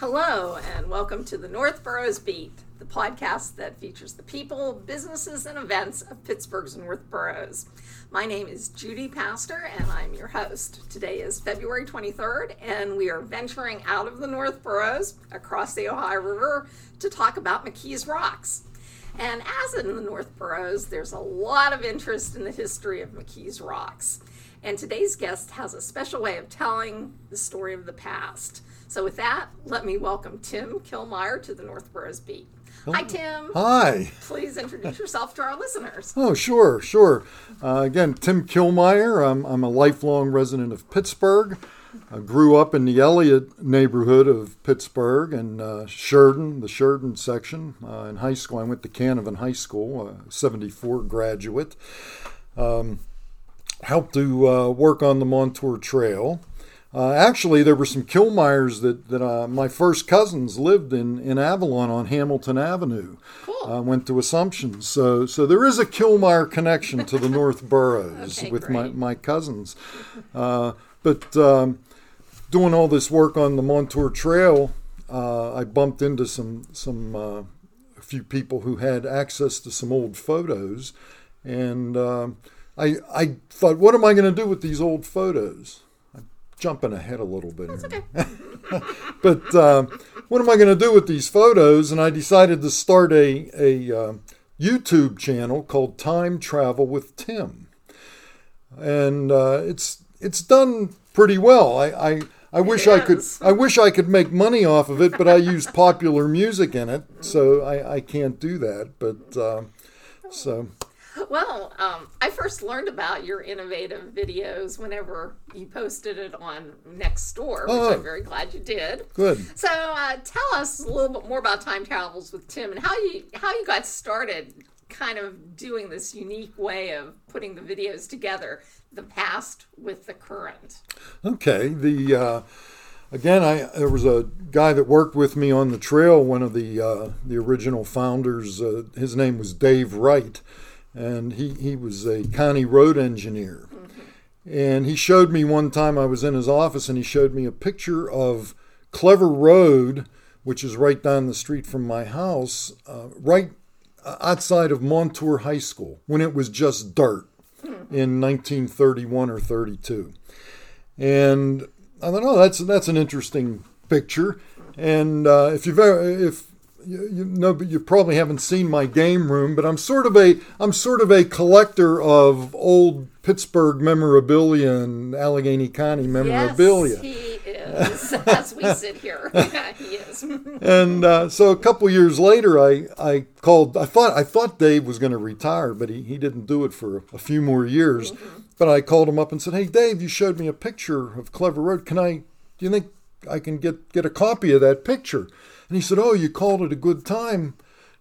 Hello, and welcome to the North Boroughs Beat, the podcast that features the people, businesses, and events of Pittsburgh's North Boroughs. My name is Judy Pastor, and I'm your host. Today is February 23rd, and we are venturing out of the North Boroughs across the Ohio River to talk about McKees Rocks. And as in the North Boroughs, there's a lot of interest in the history of McKees Rocks. And today's guest has a special way of telling the story of the past. So, with that, let me welcome Tim Kilmeyer to the North Boroughs Beat. Hi, Tim. Hi. Please introduce yourself to our listeners. Oh, sure, sure. Uh, again, Tim Kilmeyer. I'm, I'm a lifelong resident of Pittsburgh. I grew up in the Elliott neighborhood of Pittsburgh and uh, Sheridan, the Sheridan section. Uh, in high school, I went to Canevin High School, a 74 graduate. Um, helped to uh, work on the Montour Trail. Uh, actually, there were some Kilmeyers that, that uh, my first cousins lived in, in Avalon on Hamilton Avenue. Cool. Uh, went to Assumption. So, so there is a Kilmeyer connection to the North Boroughs Okay, with my, great. my cousins. Uh, but um, doing all this work on the Montour Trail, uh, I bumped into some, some uh, a few people who had access to some old photos. And um, I, I thought, what am I going to do with these old photos? I'm jumping ahead a little bit That's here. okay. But um, what am I going to do with these photos? And I decided to start a, a uh, YouTube channel called Time Travel with Tim. And uh, it's it's done pretty well. I, I, I wish I could. I wish I could make money off of it, but I use popular music in it, so I, I can't do that. But uh, so Well, um, I first learned about your innovative videos whenever you posted it on Nextdoor, which Oh. I'm very glad you did. good. So, uh, tell us a little bit more about Time Travels with Tim and how you how you got started, kind of doing this unique way of putting the videos together, the past with the current. Okay. The uh, again, I there was a guy that worked with me on the trail. One of the uh, the original founders. Uh, his name was Dave Wright, and he he was a county road engineer. And he showed me one time I was in his office, and he showed me a picture of Clever Road, which is right down the street from my house, uh, right outside of Montour High School when it was just dirt in 1931 or 32. And I thought, oh, that's that's an interesting picture. And uh, if you've ever, if you, you know, but you probably haven't seen my game room, but I'm sort of a I'm sort of a collector of old Pittsburgh memorabilia and Allegheny County memorabilia. Yes, he is. As we sit here, he is. And uh, so a couple years later, I, I called. I thought I thought Dave was going to retire, but he, he didn't do it for a few more years. But I called him up and said, "Hey, Dave, you showed me a picture of Clever Road. Can I? Do you think I can get get a copy of that picture?" And he said, "Oh, you called it a good time.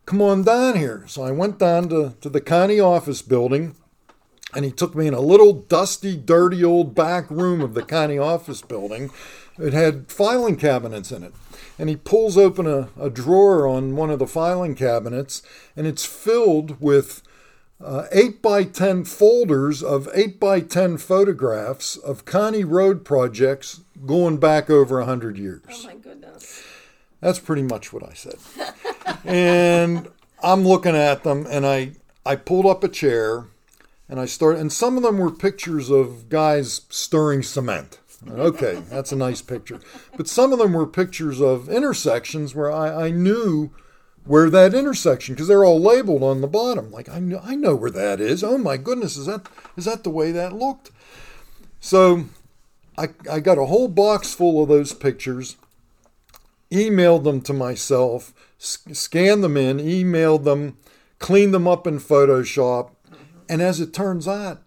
Come on down here." So I went down to, to the county office building. And he took me in a little dusty, dirty old back room of the county office building. It had filing cabinets in it. And he pulls open a, a drawer on one of the filing cabinets, and it's filled with uh, 8 by 10 folders of 8 by 10 photographs of county road projects going back over 100 years. Oh my goodness. That's pretty much what I said. and I'm looking at them and I I pulled up a chair and I started and some of them were pictures of guys stirring cement. Okay, that's a nice picture. But some of them were pictures of intersections where I, I knew where that intersection because they're all labeled on the bottom. Like I know I know where that is. Oh my goodness, is that is that the way that looked? So I, I got a whole box full of those pictures emailed them to myself, scanned them in, emailed them, cleaned them up in Photoshop, and as it turns out,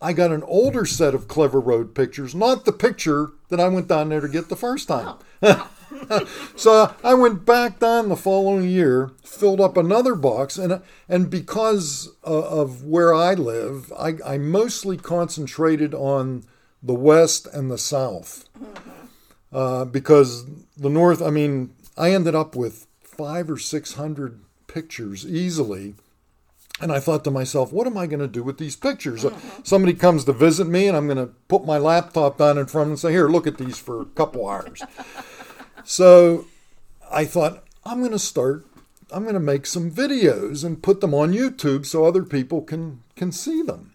I got an older set of Clever Road pictures, not the picture that I went down there to get the first time. so I went back down the following year, filled up another box, and and because uh, of where I live, I, I mostly concentrated on the west and the south. Uh, because the north. I mean, I ended up with five or six hundred pictures easily. And I thought to myself, what am I going to do with these pictures? Uh, Somebody comes to visit me, and I'm going to put my laptop down in front and say, Here, look at these for a couple hours. so I thought I'm going to start. I'm going to make some videos and put them on YouTube so other people can can see them.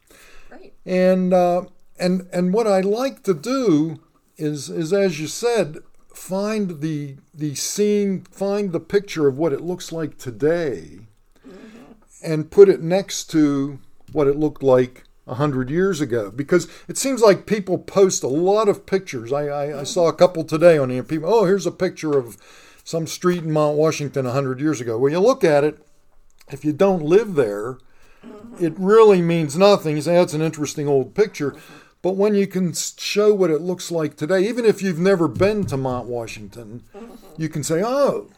Right. And uh, and and what I like to do is is as you said, find the the scene, find the picture of what it looks like today, mm-hmm. and put it next to what it looked like a hundred years ago. Because it seems like people post a lot of pictures. I, I, I saw a couple today on here. People, oh, here's a picture of some street in Mount Washington a hundred years ago. Well, you look at it, if you don't live there, mm-hmm. it really means nothing. You say that's an interesting old picture. But when you can show what it looks like today, even if you've never been to Mount Washington, you can say, oh,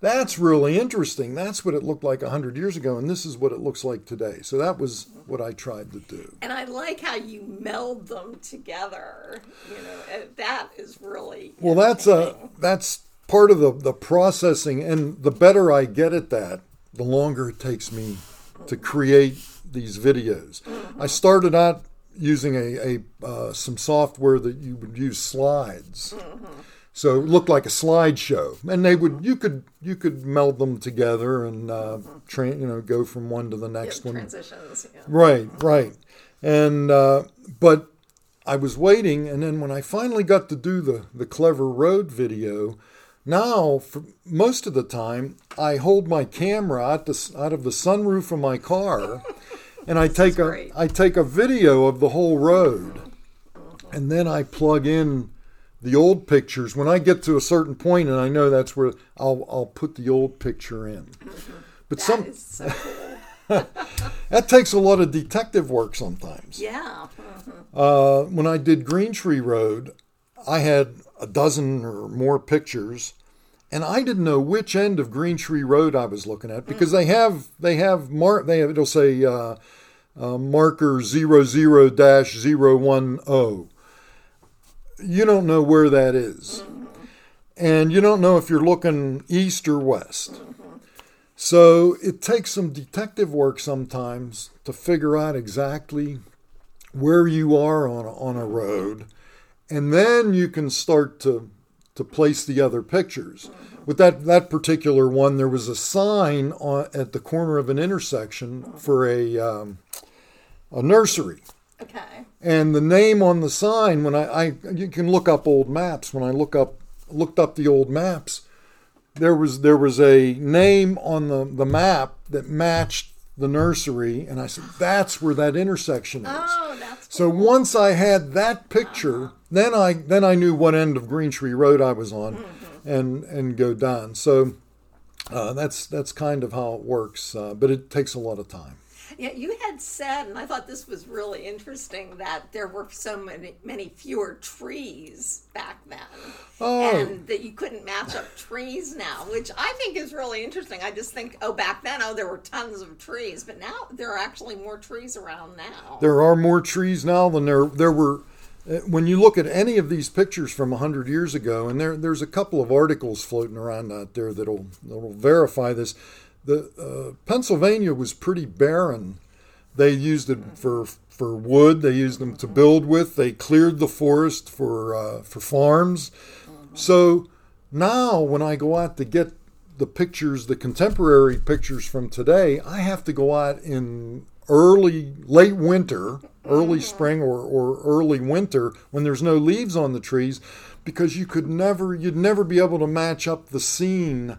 that's really interesting. That's what it looked like 100 years ago, and this is what it looks like today. So that was what I tried to do. And I like how you meld them together. You know, uh, that is really Well, that's uh, a that's part of the the processing, and the better I get at that, the longer it takes me to mm. create these videos. Mm-hmm. I started out using a, a uh, some software that you would use slides. So it looked like a slideshow, and they would you could you could meld them together and uh, train you know go from one to the Yeah, next one. transitions. Yeah. Right, right. And uh, but I was waiting, and then when I finally got to do the the clever road video, now for most of the time I hold my camera out the out of the sunroof of my car, and I take a great. I take a video of the whole road, and then I plug in the old pictures. When I get to a certain point, and I know that's where I'll I'll put the old picture in. But That some is so cool. that takes a lot of detective work sometimes. Yeah. Uh, when I did Green Tree Road, I had a dozen or more pictures, and I didn't know which end of Green Tree Road I was looking at because they have they have mark they have it'll say uh, uh, marker zero zero dash zero one zero. You don't know where that is, and you don't know if you're looking east or west. So it takes some detective work sometimes to figure out exactly where you are on on a road, and then you can start to to place the other pictures. With that that particular one, there was a sign on, at the corner of an intersection for a um, a nursery, Okay. and the name on the sign when I, I you can look up old maps. When I look up looked up the old maps, there was there was a name on the, the map that matched the nursery, and I said that's where that intersection is. Oh, So once I had that picture, then I then I knew what end of Green Tree Road I was on, and and go down. So uh, that's that's kind of how it works, uh, but it takes a lot of time. Yeah, you had said, and I thought this was really interesting, that there were so many, many fewer trees back then, Oh. and that you couldn't match up trees now, which I think is really interesting. I just think, oh, back then, oh, there were tons of trees, but now there are actually more trees around now. There are more trees now than there there were. uh, When you look at any of these pictures from hundred years ago, and there there's a couple of articles floating around out there that'll that'll verify this. The uh, Pennsylvania was pretty barren. They used it for for wood. They used them to build with. They cleared the forest for uh, for farms. So now, when I go out to get the pictures, the contemporary pictures from today, I have to go out in early, late winter, early spring, or, or early winter when there's no leaves on the trees, because you could never, you'd never be able to match up the scene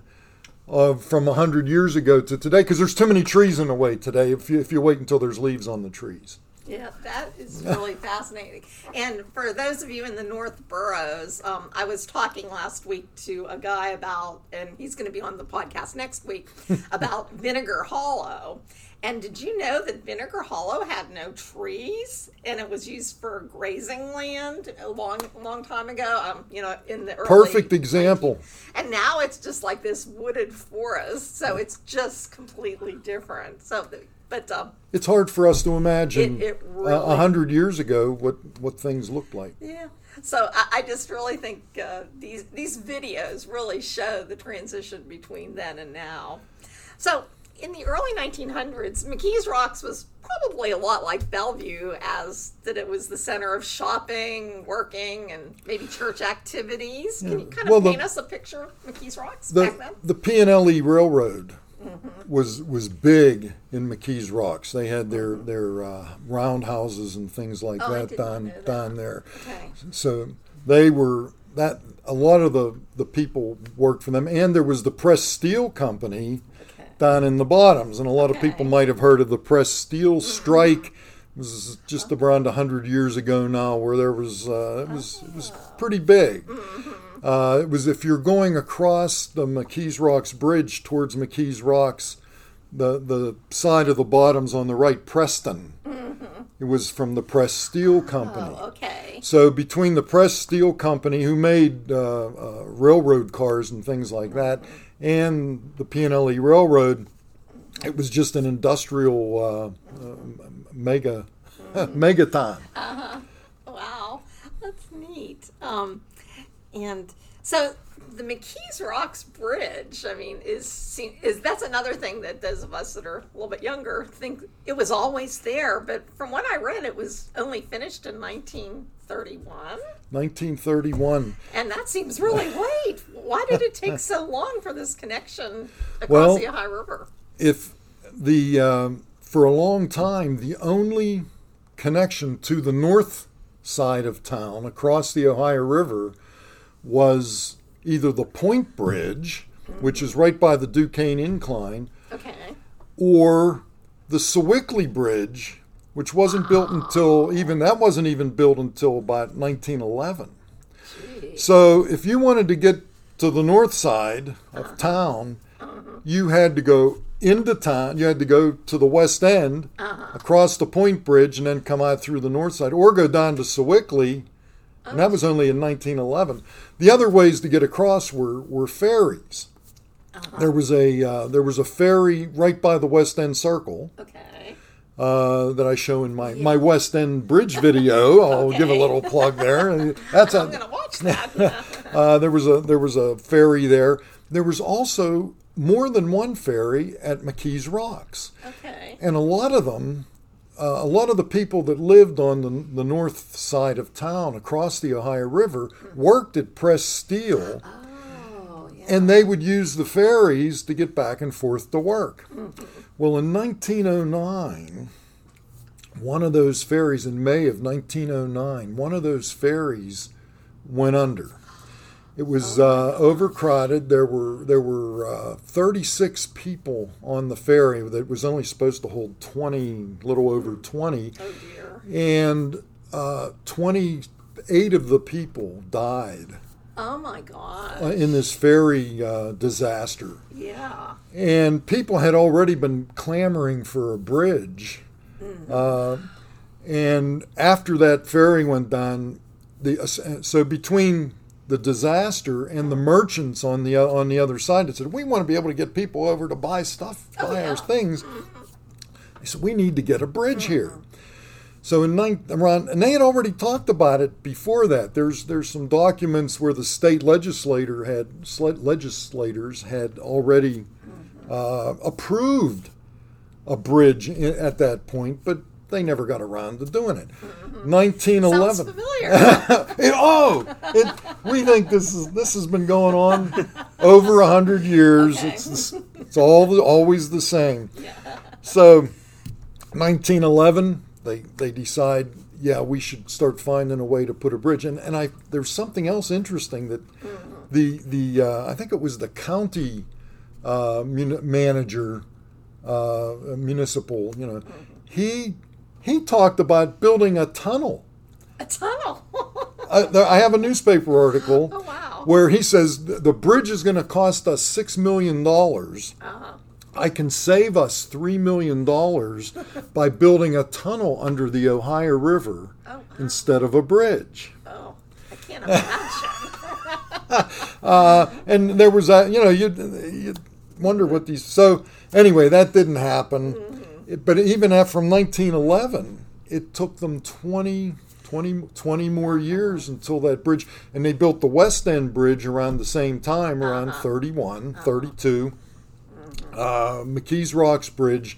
of from a hundred years ago to today, because there's too many trees in the way today. If you, if you wait until there's leaves on the trees. Yeah, that is really fascinating. And for those of you in the North Boroughs, um, I was talking last week to a guy about, and he's going to be on the podcast next week, about Vinegar Hollow. And did you know that Vinegar Hollow had no trees and it was used for grazing land a long, long time ago? Um, you know, in the early Perfect example. and now it's just like this wooded forest, so it's just completely different. So, but um, It's hard for us to imagine a- really- a hundred years ago what what things looked like. Yeah. So I, I just really think uh, these these videos really show the transition between then and now. So in the early 1900s, McKees Rocks was probably a lot like Bellevue, as that it was the center of shopping, working, and maybe church activities. Can you kind of Well, the- paint us a picture of McKees Rocks The back then? the P and L E Railroad was was big in McKees Rocks. They had their their uh, roundhouses and things like Oh, that down that. down there. Okay. So they were that a lot of the the people worked for them, and there was the Press Steel Company. Down in the bottoms, and a lot of people Mm-hmm. might have heard of the Press Steel strike. It was just around hundred years ago now, where there was uh, it was it was pretty big. Mm-hmm. Uh, it was if you're going across the McKees Rocks Bridge towards McKees Rocks, the the side of the bottoms on the right, Presston. It was from the Press Steel Company. Mm-hmm. Oh, okay. So between the Press Steel Company, who made uh, uh, railroad cars and things like that, and the P&LE Railroad, it was just an industrial uh, uh, mega megaton. Wow, that's neat. Um, and so the McKees Rocks Bridge, I mean, is seen- is that's another thing that those of us that are a little bit younger think it was always there. But from what I read, it was only finished in 1931, 1931. and that seems really late. Why did it take so long for this connection across Well- the Ohio River? If the um, for a long time the only connection to the north side of town across the Ohio River was either the Point Bridge, which is right by the Duquesne Incline, Okay. or the Sewickley Bridge, which wasn't built ah. until even that wasn't even built until about 1911. Gee. So if you wanted to get to the north side of uh-huh. town, uh-huh. you had to go into town. You had to go to the west end, uh-huh. across the Point Bridge, and then come out through the north side, or go down to Sewickley. And that was only in 1911. The other ways to get across were, were ferries. There was a uh, there was a ferry right by the West End Circle Okay. uh, that I show in my, my West End Bridge video. I'll give a little plug there. That's a I'm gonna watch that. uh, there was a there was a ferry there. There was also more than one ferry at McKees Rocks, okay. and a lot of them, uh, a lot of the people that lived on the, the north side of town across the Ohio River worked at Press Steel, Oh, yeah. and they would use the ferries to get back and forth to work. Well, in 1909, one of those ferries in May of 1909, one of those ferries went under. It was uh, overcrowded. There were there were uh, 36 people on the ferry that was only supposed to hold 20, little over 20, Oh dear. and uh, 28 of the people died Oh my God. uh, in this ferry uh, disaster. Yeah. And people had already been clamoring for a bridge. Uh, and after that ferry went down, the so between the disaster and the merchants on the on the other side that said we want to be able to get people over to buy stuff, oh, buy Oh, yeah. our things. Mm-hmm. They said we need to get a bridge here. Mm-hmm. So in nine, around, and they had already talked about it before that. There's there's some documents where the state legislator had legislators had already mm-hmm. uh, approved a bridge at that point, but they never got around to doing it. Sounds 1911. familiar. It- oh, it, we think this is this has been going on over a hundred years. Okay. It's it's all always the same. So, 1911, they they decide, yeah, we should start finding a way to put a bridge. And and I there's something else interesting that the the uh, I think it was the county uh, mun- manager, uh, municipal, you know, he he talked about building a tunnel. a tunnel. I, I have a newspaper article oh wow. where he says the bridge is going to cost us six million dollars. Uh-huh. I can save us three million dollars by building a tunnel under the Ohio River Oh, instead of a bridge. oh, I can't imagine. Uh, and there was a, you know, you wonder what these. So anyway, that didn't happen. It- but even after from 1911, it took them 20, 20, 20 more years until that bridge. And they built the West End Bridge around the same time, around 31, 32. uh, McKees Rocks Bridge,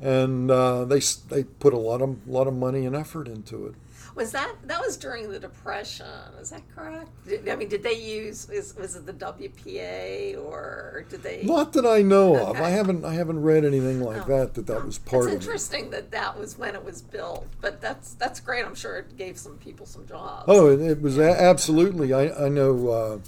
and uh, they they put a lot of lot of money and effort into it. Was that that was during the Depression? Is that correct? Did, I mean, did they use is, was it the WPA or did they? Not that I know of. I haven't I haven't read anything like Oh. that that that was part It's of it. It's interesting that that was when it was built, but that's that's great. I'm sure it gave some people some jobs. Oh, it, it was a- absolutely. I I know. Uh,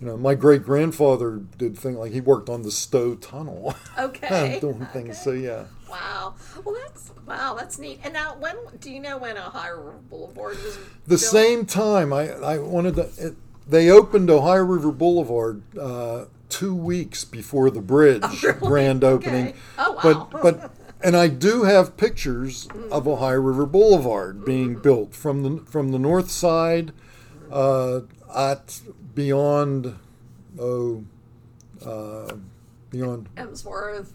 you know, my great grandfather did things like he worked on the Stowe Tunnel, okay. doing things. okay. So yeah. Wow. Well, that's wow. That's neat. And now, when do you know when Ohio River Boulevard was The built? same time, I, I wanted to. It, they opened Ohio River Boulevard uh, two weeks before the bridge really? grand opening. Okay. Oh, wow. But but and I do have pictures of Ohio River Boulevard being built from the from the north side uh, at beyond oh uh, beyond Emsworth,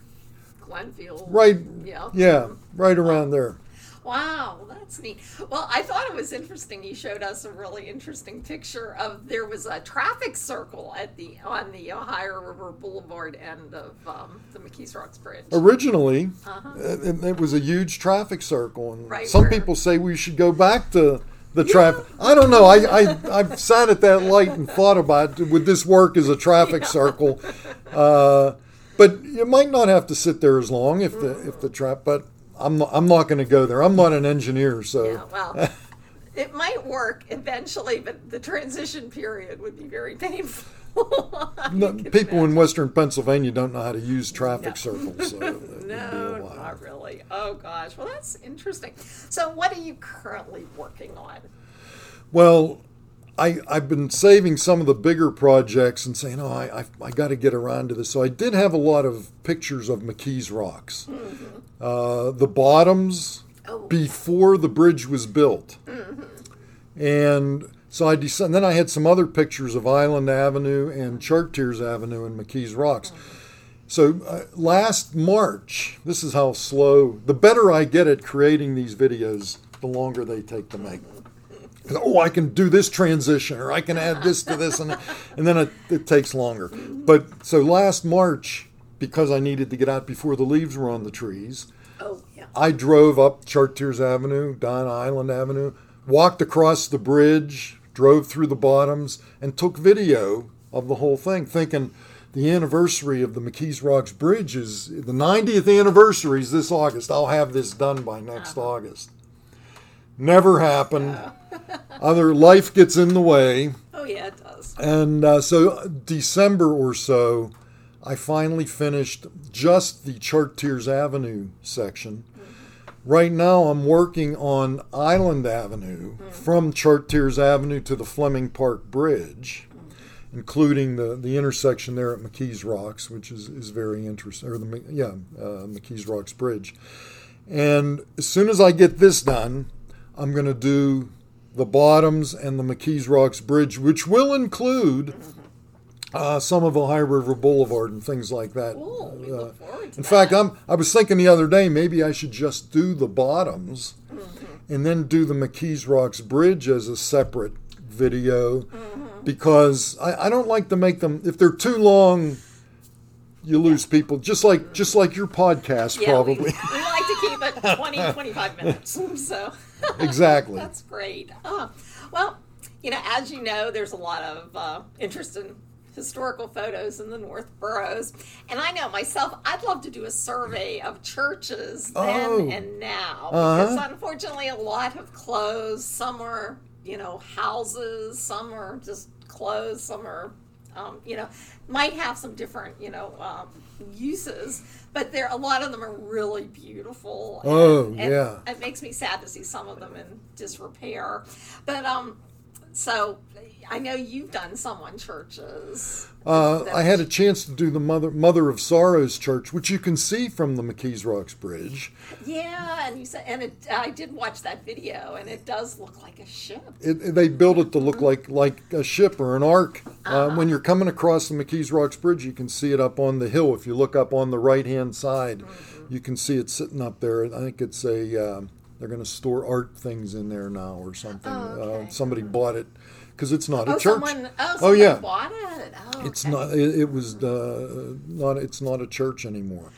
Glenfield. right Yeah. yeah right around there. Wow, that's neat. Well, I thought it was interesting. You showed us a really interesting picture of there was a traffic circle at the on the Ohio River Boulevard end of um, the McKees Rocks Bridge. Originally, Uh-huh. it, it was a huge traffic circle, and Right some where- people say we should go back to the traffic. I don't know. I, I I've sat at that light and thought about would this work as a traffic circle, uh, but you might not have to sit there as long if the if the trap. But I'm not, I'm not going to go there. I'm not an engineer, so Yeah, well, it might work eventually, but the transition period would be very painful. no, people in. Western Pennsylvania don't know how to use traffic No. circles. So it would be a No, not really. Oh gosh. Well, that's interesting. So, what are you currently working on? Well, I, I've been saving some of the bigger projects and saying, oh, I, I, I got to get around to this. So I did have a lot of pictures of McKees Rocks. Uh, the bottoms Oh. before the bridge was built. And so I decided, then I had some other pictures of Island Avenue and Chartiers Avenue and McKees Rocks. So uh, last March, this is how slow, the better I get at creating these videos, the longer they take to make. Oh, I can do this transition, or I can add this to this, and, and then it, it takes longer. But so last March, because I needed to get out before the leaves were on the trees, Oh, yeah. I drove up Chartiers Avenue, Don Island Avenue, walked across the bridge, drove through the bottoms, and took video of the whole thing, thinking the anniversary of the McKees Rocks Bridge is the 90th anniversary is this August. I'll have this done by next uh-huh. August. Never happened. Other life gets in the way. Oh, yeah, it does. And uh, so, December or so, I finally finished just the Chartiers Avenue section. Right now, I'm working on Island Avenue from Chartiers Avenue to the Fleming Park Bridge, including the, the intersection there at McKees Rocks, which is, is very interesting, or the yeah uh, McKees Rocks Bridge. And as soon as I get this done, I'm going to do the bottoms and the McKees Rocks Bridge, which will include uh, some of Ohio River Boulevard and things like that. Cool. We Uh, look forward to in that. fact, I'm I was thinking the other day maybe I should just do the bottoms Mm-hmm. and then do the McKees Rocks Bridge as a separate video Mm-hmm. because I, I don't like to make them if they're too long you lose people just like just like your podcast yeah, we, probably we like to keep it 20, 25 minutes. So, exactly That's great. Uh, well, you know, as you know, there's a lot of uh, interest in historical photos in the North Boroughs. And I know myself, I'd love to do a survey of churches then Oh. and now. Uh-huh. Because unfortunately, a lot have closed. Some are, you know, houses, some are just closed, some are. Um, you know, might have some different, you know, um, uses, but there a lot of them are really beautiful. and- Oh, and yeah. it makes me sad to see some of them in disrepair. But um, so I know you've done some on churches. Uh, I had a chance to do the Mother Mother of Sorrows Church, which you can see from the McKees Rocks Bridge. yeah, and you said, and it, I did watch that video, and it does look like a ship. It, they built it to look like like a ship or an ark. Uh, when you're coming across the McKees Rocks Bridge, you can see it up on the hill. If you look up on the right hand side, you can see it sitting up there. I think it's a uh, they're going to store art things in there now or something. Oh, okay. uh, somebody bought it because it's not Oh, a church. someone! Oh, Oh, someone yeah. bought it. Oh, It's not. It, it was uh, not. It's not a church anymore.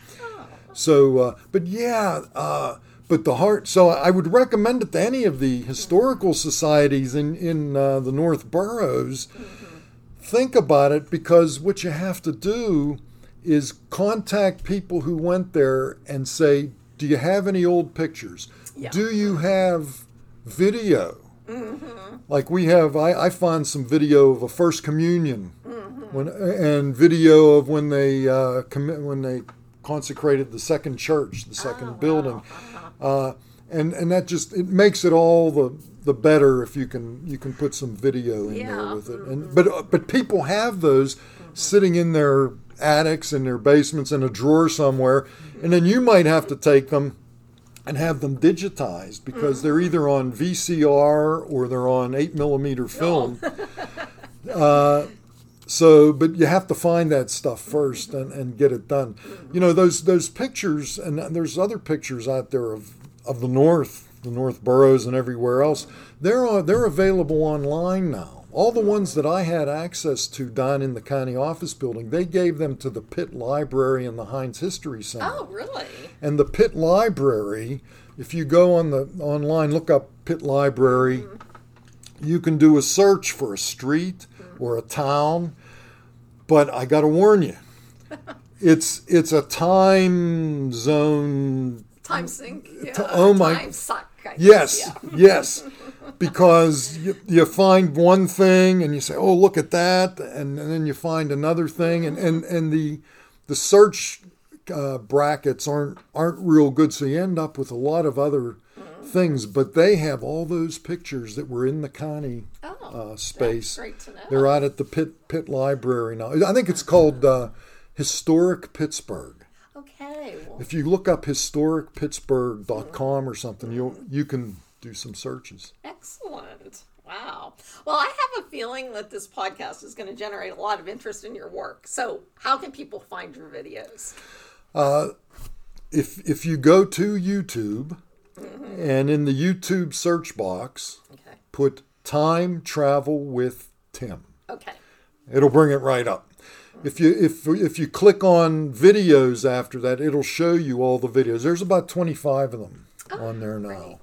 So, uh, but yeah. Uh, but the heart. So I would recommend it to any of the historical societies in in uh, the North Boroughs. Think about it because what you have to do is contact people who went there and say, "Do you have any old pictures? Yeah. Do you have video?" Like we have, I, I found some video of a first communion, when and video of when they uh, commit when they consecrated the second church, the second building, uh, and and that just it makes it all the the better if you can you can put some video in Yeah. there with it. And but uh, but people have those sitting in their attics in their basements in a drawer somewhere, and then you might have to take them and have them digitized because they're either on VCR or they're on eight millimeter film. uh, so, but you have to find that stuff first and, and get it done. You know those those pictures, and there's other pictures out there of of the North, the North boroughs, and everywhere else. They're on, they're available online now. All the ones that I had access to down in the county office building, they gave them to the Pitt Library and the Heinz History Center. Oh, really? And the Pitt Library, if you go on the online, look up Pitt Library, mm-hmm. you can do a search for a street mm-hmm. or a town. But I got to warn you, it's it's a time zone. Time sync. Yeah. oh my- Time suck. Yes, Yeah. yes, because you, you find one thing and you say, "Oh, look at that," and, and then you find another thing, and and and the the search uh, brackets aren't aren't real good, so you end up with a lot of other things. But they have all those pictures that were in the Connie Oh, uh, space. great to know. They're out at the Pitt Pitt Library now. I think it's called uh, Historic Pittsburgh. Okay. Well, If you look up historicpittsburgh.com or something, you'll you can do some searches. excellent. Wow. Well, I have a feeling that this podcast is going to generate a lot of interest in your work. So, how can people find your videos? If if you go to YouTube and in the YouTube search box Okay. put time travel with Tim. Okay. It'll bring it right up. If you if if you click on videos after that, it'll show you all the videos. There's about 25 of them on there now. Uh,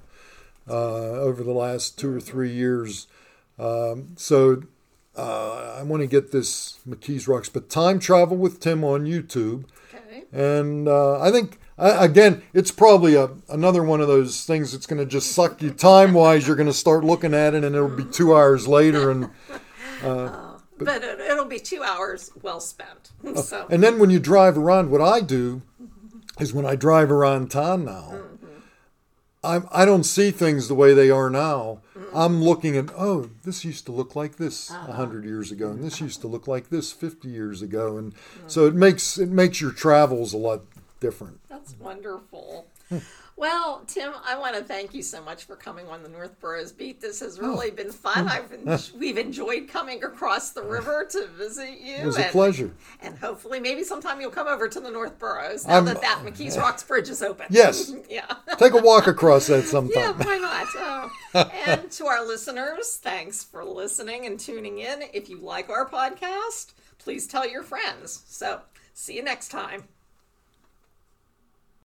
over the last two or three years, um, so uh, I want to get this McKees Rocks, but time travel with Tim on YouTube, Okay. and uh, I think again it's probably a another one of those things that's going to just suck you time wise. You're going to start looking at it, and it'll be two hours later, and But it, it'll be two hours well spent. So, And then when you drive around, what I do is when I drive around town now, I'm, I don't see things the way they are now. I'm looking at, oh, this used to look like this a uh-huh. 100 years ago, and this uh-huh. used to look like this 50 years ago. And so it makes it makes your travels a lot different. That's wonderful. Well, Tim, I want to thank you so much for coming on the North Boroughs Beat. This has oh. really been fun. I've en- we've enjoyed coming across the river to visit you. It was a pleasure. And hopefully, maybe sometime you'll come over to the North Boroughs now I'm- that that McKees Rocks Bridge is open. Yes. yeah. Take a walk across that sometime. Yeah, why not? Oh. and to our listeners, thanks for listening and tuning in. If you like our podcast, please tell your friends. So, see you next time.